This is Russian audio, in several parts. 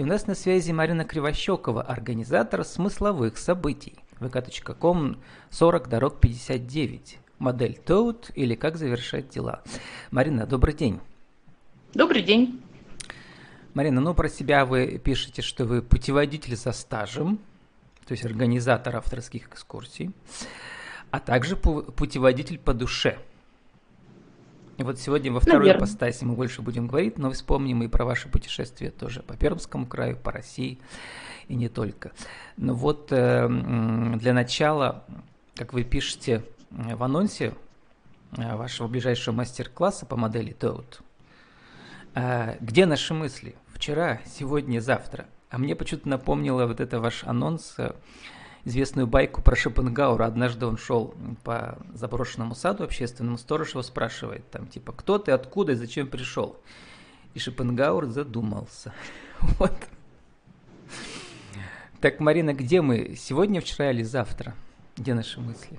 И у нас на связи Марина Кривощекова, организатор смысловых событий. vk.com 40 дорог 59. Модель Toad или как завершать дела. Марина, добрый день. Добрый день. Марина, ну про себя вы пишете, что вы путеводитель со стажем, то есть организатор авторских экскурсий, а также путеводитель по душе – и вот сегодня во второй Наверное. постаси мы больше будем говорить, но вспомним и про ваши путешествия тоже по Пермскому краю, по России и не только. Но вот э, для начала, как вы пишете в анонсе э, вашего ближайшего мастер-класса по модели Toad, э, где наши мысли? Вчера, сегодня, завтра. А мне почему-то напомнило вот это ваш анонс известную байку про Шопенгаура. Однажды он шел по заброшенному саду общественному, сторож его спрашивает, там, типа, кто ты, откуда и зачем пришел? И Шопенгауэр задумался. Вот. Так, Марина, где мы? Сегодня, вчера или завтра? Где наши мысли?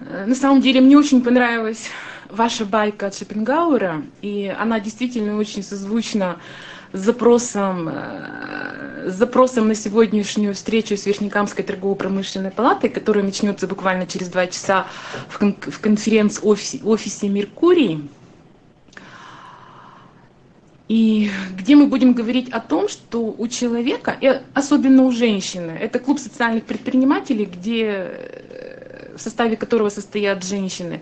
На самом деле, мне очень понравилась ваша байка от Шопенгауэра, и она действительно очень созвучна запросом, э, с запросом на сегодняшнюю встречу с Верхнекамской торгово-промышленной палатой, которая начнется буквально через два часа в, кон- в конференц-офисе офисе Меркурий. И где мы будем говорить о том, что у человека, и особенно у женщины, это клуб социальных предпринимателей, где, э, в составе которого состоят женщины,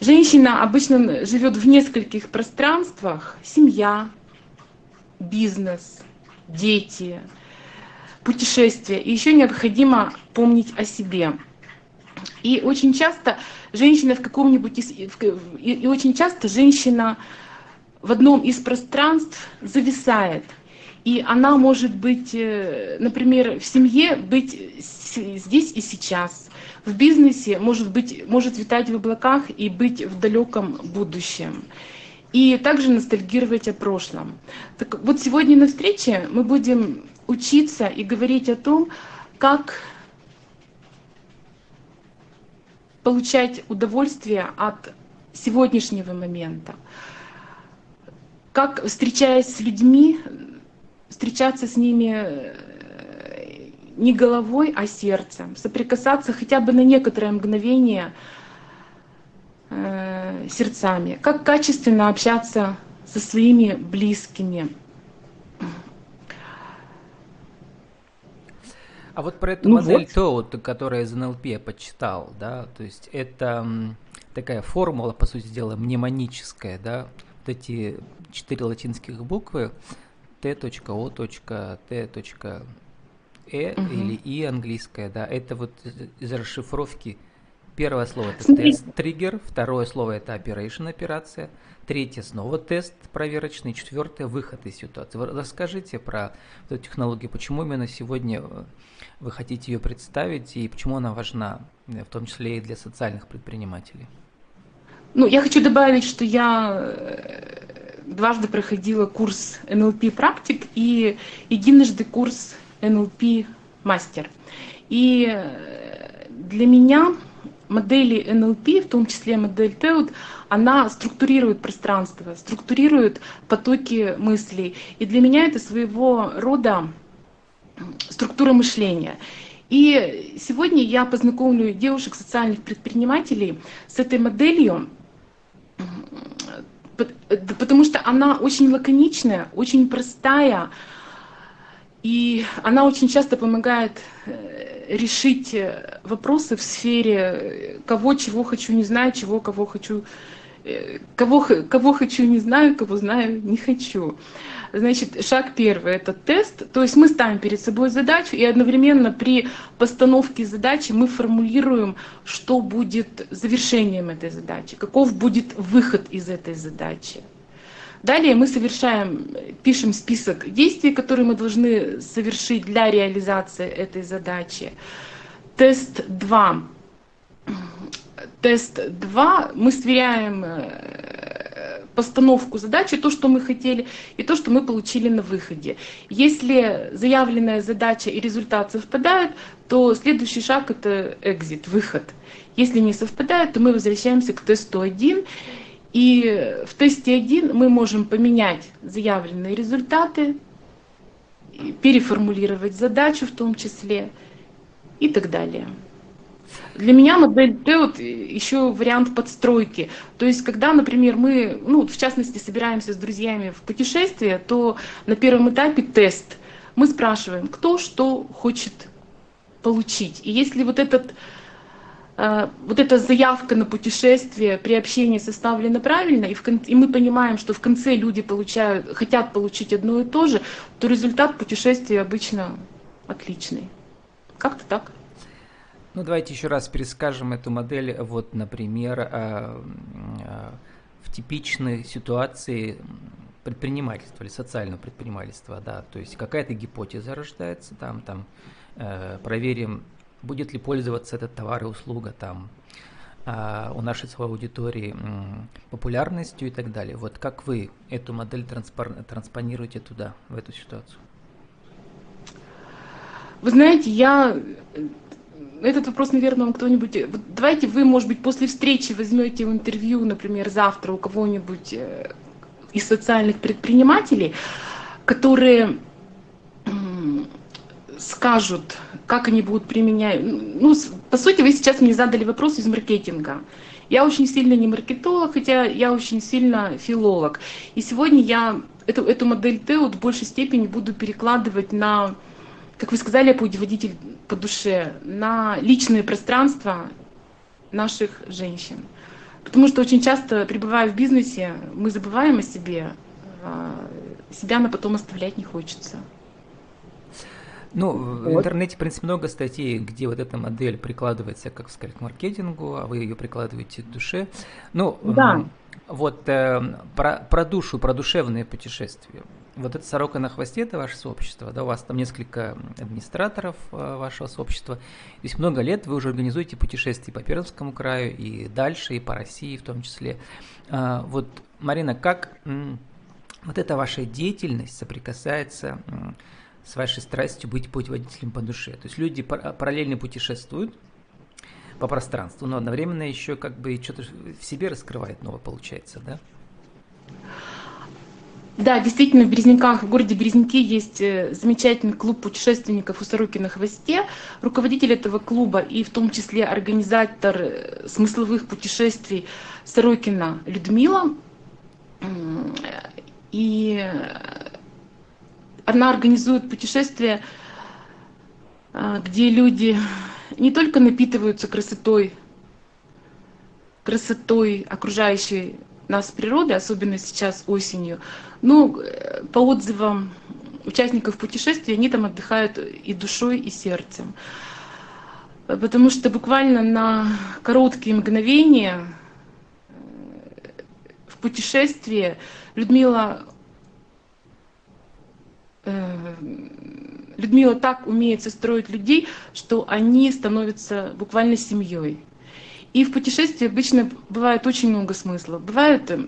Женщина обычно живет в нескольких пространствах. Семья, бизнес, дети, путешествия. И еще необходимо помнить о себе. И очень часто женщина в каком-нибудь и очень часто женщина в одном из пространств зависает. И она может быть, э, например, в семье быть здесь и сейчас. В бизнесе может быть, может витать в облаках и быть в далеком будущем и также ностальгировать о прошлом. Так вот сегодня на встрече мы будем учиться и говорить о том, как получать удовольствие от сегодняшнего момента, как, встречаясь с людьми, встречаться с ними э, не головой, а сердцем, соприкасаться хотя бы на некоторое мгновение Э, сердцами, как качественно общаться со своими близкими. А вот про эту ну модель вот. Toad, которую из НЛП я почитал, да, то есть это такая формула, по сути дела, мнемоническая, да, вот эти четыре латинских буквы. E угу. или И английская, да, это вот из расшифровки Первое слово это тест, триггер, второе слово это operation, операция, третье снова тест проверочный, четвертое выход из ситуации. Вы расскажите про эту технологию, почему именно сегодня э, вы хотите ее представить и почему она важна, э, в том числе и для социальных предпринимателей. Ну, я хочу добавить, что я э, дважды проходила курс НЛП практик и единожды курс НЛП мастер. И для меня модели НЛП, в том числе модель Теуд, она структурирует пространство, структурирует потоки мыслей. И для меня это своего рода структура мышления. И сегодня я познакомлю девушек, социальных предпринимателей с этой моделью, потому что она очень лаконичная, очень простая, и она очень часто помогает э, решить э, вопросы в сфере э, кого, чего хочу, не знаю, чего, кого хочу, кого, кого хочу, не знаю, кого знаю, не хочу. Значит, шаг первый – это тест. То есть мы ставим перед собой задачу, и одновременно при постановке задачи мы формулируем, что будет завершением этой задачи, каков будет выход из этой задачи. Далее мы совершаем, пишем список действий, которые мы должны совершить для реализации этой задачи. Тест 2. Тест 2 мы сверяем э, постановку задачи, то, что мы хотели, и то, что мы получили на выходе. Если заявленная задача и результат совпадают, то следующий шаг это exit, выход. Если не совпадает, то мы возвращаемся к тесту 1 И в тесте 1 мы можем поменять заявленные результаты, переформулировать задачу в том числе и так далее. Для меня модель Т вот еще вариант подстройки. То есть, когда, например, мы, ну, в частности, собираемся с друзьями в путешествие, то на первом этапе тест. Мы спрашиваем, кто что хочет получить. И если вот этот вот эта заявка на путешествие при общении составлена правильно, и, в кон- и мы понимаем, что в конце люди получают, хотят получить одно и то же, то результат путешествия обычно отличный. Как-то так. Ну, давайте еще раз перескажем эту модель. Вот, например, э, э, в типичной ситуации предпринимательства или социального предпринимательства, да, то есть какая-то гипотеза рождается, там, там, э, проверим, будет ли пользоваться этот товар и услуга, там, у нашей своей аудитории популярностью и так далее. Вот как вы эту модель транспонируете туда, в эту ситуацию? Вы знаете, я этот вопрос, наверное, вам кто-нибудь... давайте вы, может быть, после встречи возьмете интервью, например, завтра у кого-нибудь э, из социальных предпринимателей, которые скажут, как они будут применять. Ну, по сути, вы сейчас мне задали вопрос из маркетинга. Я очень сильно не маркетолог, хотя я очень сильно филолог. И сегодня я эту, эту модель Т вот в большей степени буду перекладывать на как вы сказали, путеводитель по душе, на личное пространство наших женщин. Потому что очень часто, пребывая в бизнесе, мы забываем о себе, а себя на потом оставлять не хочется. Ну, в интернете, в принципе, много статей, где вот эта модель прикладывается, как сказать, к маркетингу, а вы ее прикладываете к душе. Ну, да. вот э, про, про душу, про душевные путешествия вот эта сорока на хвосте, это ваше сообщество, да, у вас там несколько администраторов э, вашего сообщества, то есть много лет вы уже организуете путешествия по Пермскому краю и дальше, и по России в том числе. А, вот, Марина, как вот эта ваша деятельность соприкасается с вашей страстью быть путеводителем по душе? То есть люди параллельно путешествуют, по пространству, но одновременно еще как бы что-то в себе раскрывает новое получается, да? Да, действительно, в Березняках, в городе Березники есть э, замечательный клуб путешественников у Сороки на хвосте. Руководитель этого клуба и в том числе организатор э, смысловых путешествий Сорокина Людмила. И она организует путешествия, э, где люди не только напитываются красотой, красотой окружающей нас природы, особенно сейчас осенью. Ну, по отзывам участников путешествия, они там отдыхают и душой, и сердцем. Потому что буквально на короткие мгновения в путешествии Людмила Людмила так умеет состроить людей, что они становятся буквально семьей. И в путешествии обычно бывает очень много смысла. Бывает, э,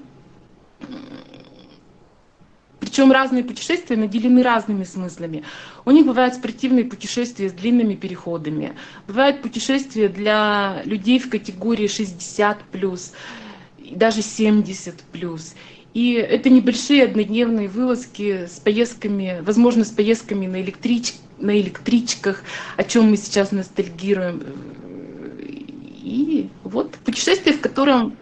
причем разные путешествия наделены разными смыслами. У них бывают спортивные путешествия с длинными переходами. Бывают путешествия для людей в категории 60 плюс, даже 70 плюс. И это небольшие однодневные вылазки с поездками, возможно, с поездками на, электрич, на электричках, о чем мы сейчас ностальгируем. И вот путешествие, в котором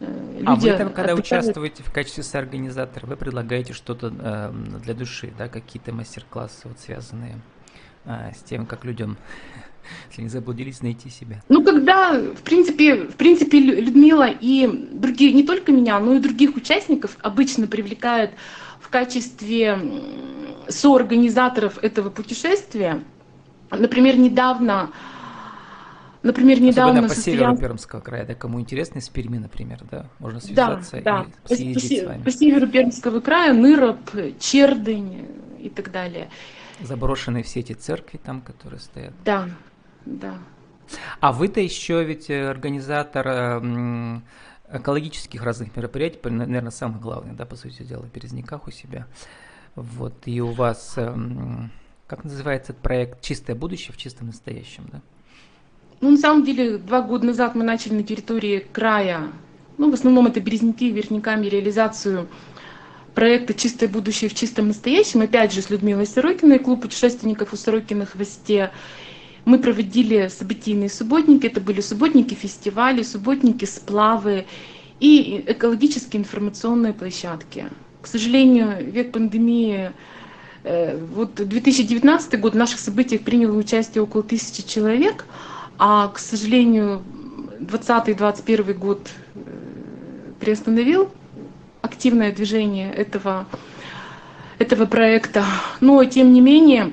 э, люди... А вы там, когда отдыхают... участвуете в качестве соорганизатора, вы предлагаете что-то э, для души, да, какие-то мастер-классы вот связанные э, с тем, как людям, если не заблудились, найти себя? Ну, когда, в принципе, в принципе, Людмила и другие, не только меня, но и других участников обычно привлекают в качестве соорганизаторов этого путешествия. Например, недавно Например, недавно Особенно по северу Пермского края, да, кому интересно, из Перми, например, да, можно связаться да, да. и съездить по, с вами. По северу Пермского края, Ныроб, Чердынь и так далее. Заброшенные все эти церкви там, которые стоят. Да, да. А вы-то еще ведь э, организатор э, экологических разных мероприятий, наверное, самый главный, да, по сути дела, в Березняках у себя. Вот, и у вас, эм, как называется этот проект «Чистое будущее в чистом настоящем», да? Ну, на самом деле, два года назад мы начали на территории края Ну, в основном это Березники, Верхняками, реализацию проекта «Чистое будущее в чистом настоящем», опять же, с Людмилой Сорокиной, клуб путешественников у Сорокина хвосте. Мы проводили событийные субботники, это были субботники, фестивали, субботники, сплавы и экологические информационные площадки. К сожалению, век пандемии, э, вот 2019 год в наших событиях приняло участие около тысячи человек, а, к сожалению, 2020-2021 год э, приостановил активное движение этого, этого проекта. Но, тем не менее,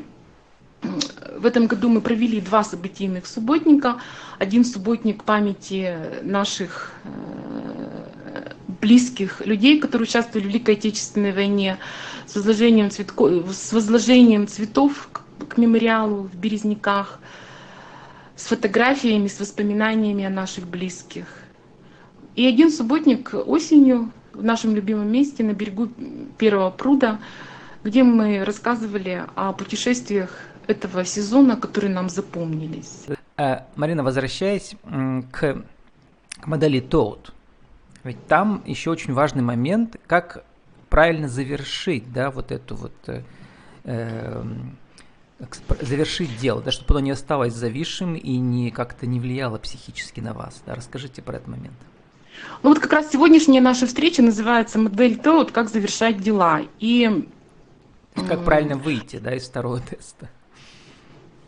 в этом году мы провели два событийных субботника. Один субботник памяти наших э, близких людей, которые участвовали в Великой Отечественной войне, с возложением, цветко, с возложением цветов к мемориалу в Березняках, с фотографиями, с воспоминаниями о наших близких. И один субботник осенью в нашем любимом месте на берегу Первого пруда, где мы рассказывали о путешествиях этого сезона, которые нам запомнились. Э, Марина, возвращаясь к, к модели Toad, ведь там еще очень важный момент, как правильно завершить, да, вот эту вот э, эм, завершить дело, да, чтобы оно не осталось зависшим и не как-то не влияло психически на вас. Да? Расскажите про этот момент. Ну вот как раз сегодняшняя наша встреча называется модель Toad, как завершать дела. И как правильно выйти да, из второго теста.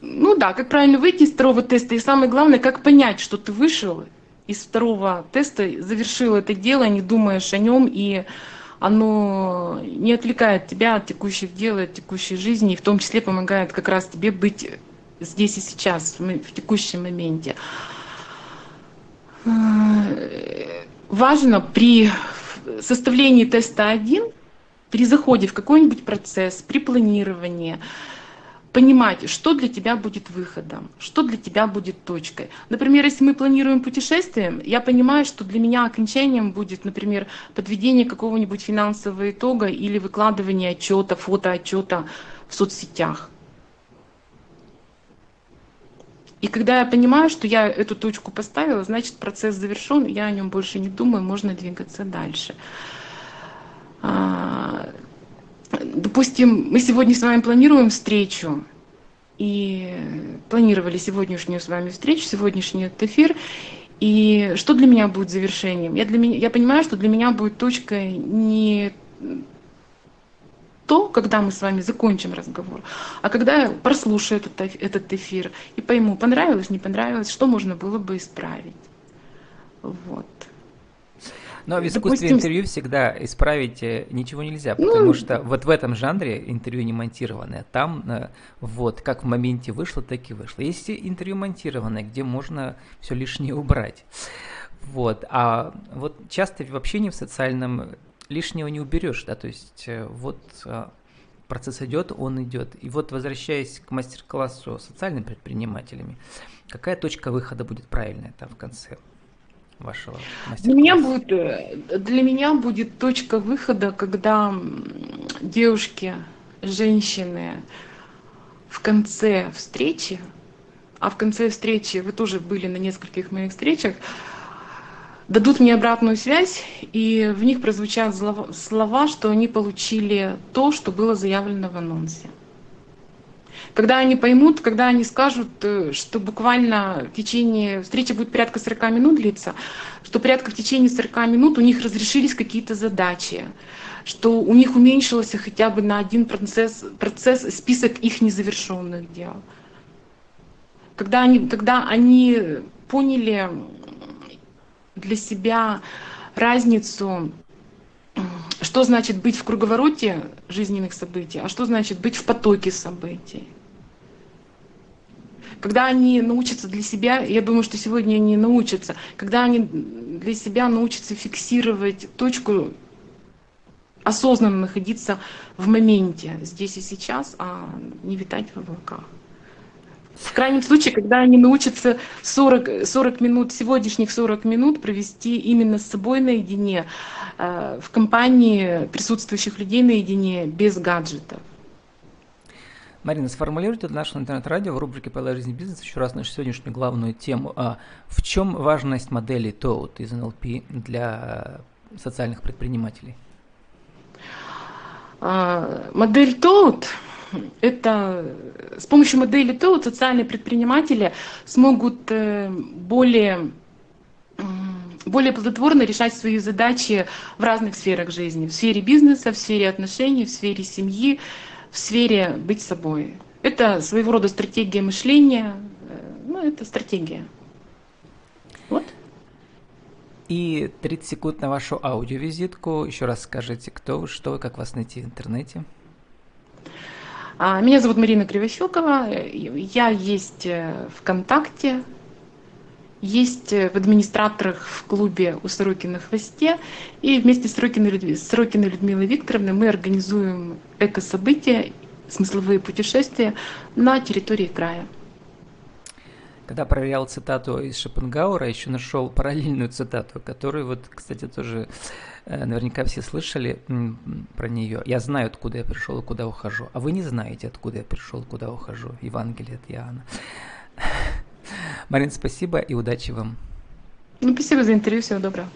Ну да, как правильно выйти из второго теста. И самое главное, как понять, что ты вышел из второго теста, завершил это дело, не думаешь о нем, и оно не отвлекает тебя от текущих дел, от текущей жизни, и в том числе помогает как раз тебе быть здесь и сейчас, в текущем моменте. Важно при составлении теста 1, при заходе в какой-нибудь процесс, при планировании, понимать, что для тебя будет выходом, что для тебя будет точкой. Например, если мы планируем путешествие, я понимаю, что для меня окончанием будет, например, подведение какого-нибудь финансового итога или выкладывание отчета, фотоотчета в соцсетях. И когда я понимаю, что я эту точку поставила, значит процесс завершен, я о нем больше не думаю, можно двигаться дальше. А, допустим, мы сегодня с вами планируем встречу, и планировали сегодняшнюю с вами встречу, сегодняшний этот эфир, и что для меня будет завершением? Я, для меня, я понимаю, что для меня будет точкой не то, когда мы с вами закончим разговор, а когда я прослушаю этот, этот эфир и пойму, понравилось, не понравилось, что можно было бы исправить. Вот. Но в искусстве Допустим... интервью всегда исправить э, ничего нельзя, ну, потому ну, что вот в этом жанре интервью не монтированное, там э, вот как в моменте вышло, так и вышло. Есть интервью монтированное, где можно все лишнее убрать. Вот, а вот часто в общении в социальном лишнего не уберешь, да, то есть э, вот процесс идет, он идет. И вот возвращаясь к мастер-классу с социальными предпринимателями, какая точка выхода будет правильная там в конце? вашего для меня будет э, для меня будет точка выхода когда девушки женщины в конце встречи а в конце встречи вы тоже были на нескольких моих встречах дадут мне обратную связь и в них прозвучат слова что они получили то что было заявлено в анонсе когда они поймут, когда они скажут, э, что буквально в течение, встреча будет порядка 40 минут длиться, что порядка в течение 40 минут у них разрешились какие-то задачи, что у них уменьшился хотя бы на один процесс, процесс список их незавершенных дел. Когда они, когда они поняли для себя разницу что значит быть в круговороте жизненных событий, а что значит быть в потоке событий. Когда они научатся для себя, я думаю, что сегодня они научатся, когда они для себя научатся фиксировать точку, осознанно находиться в моменте, здесь и сейчас, а не витать в облаках. В крайнем случае, когда они научатся 40, 40 минут, сегодняшних 40 минут провести именно с собой наедине, э, в компании присутствующих людей наедине, без гаджетов. Марина, сформулируйте для нашего интернет-радио в рубрике «Полная жизнь бизнес» еще раз нашу сегодняшнюю главную тему. А в чем важность модели TOAD из NLP для социальных предпринимателей? А, модель TOAD – это с помощью модели TOAD социальные предприниматели смогут э, более более плодотворно решать свои задачи в разных сферах жизни. В сфере бизнеса, в сфере отношений, в сфере семьи, в сфере быть собой. Это своего рода стратегия мышления, э, ну, это стратегия. Вот. И 30 секунд на вашу аудиовизитку. Еще раз скажите, кто вы, что вы, как вас найти в интернете. А, меня зовут Марина Кривощекова. Я есть э, ВКонтакте, есть э, в администраторах в клубе у Сорокина хвосте. И вместе с Сорокиной, Людмилой Викторовной мы организуем эко-события, смысловые путешествия на территории края. Когда проверял цитату из Шопенгауэра, еще нашел параллельную цитату, которую вот, кстати, тоже наверняка все слышали про нее. Я знаю, откуда я пришел и куда ухожу. А вы не знаете, откуда я пришел, куда ухожу. Евангелие от Иоанна. Марин, спасибо и удачи вам. Ну, спасибо за интервью. Всего доброго.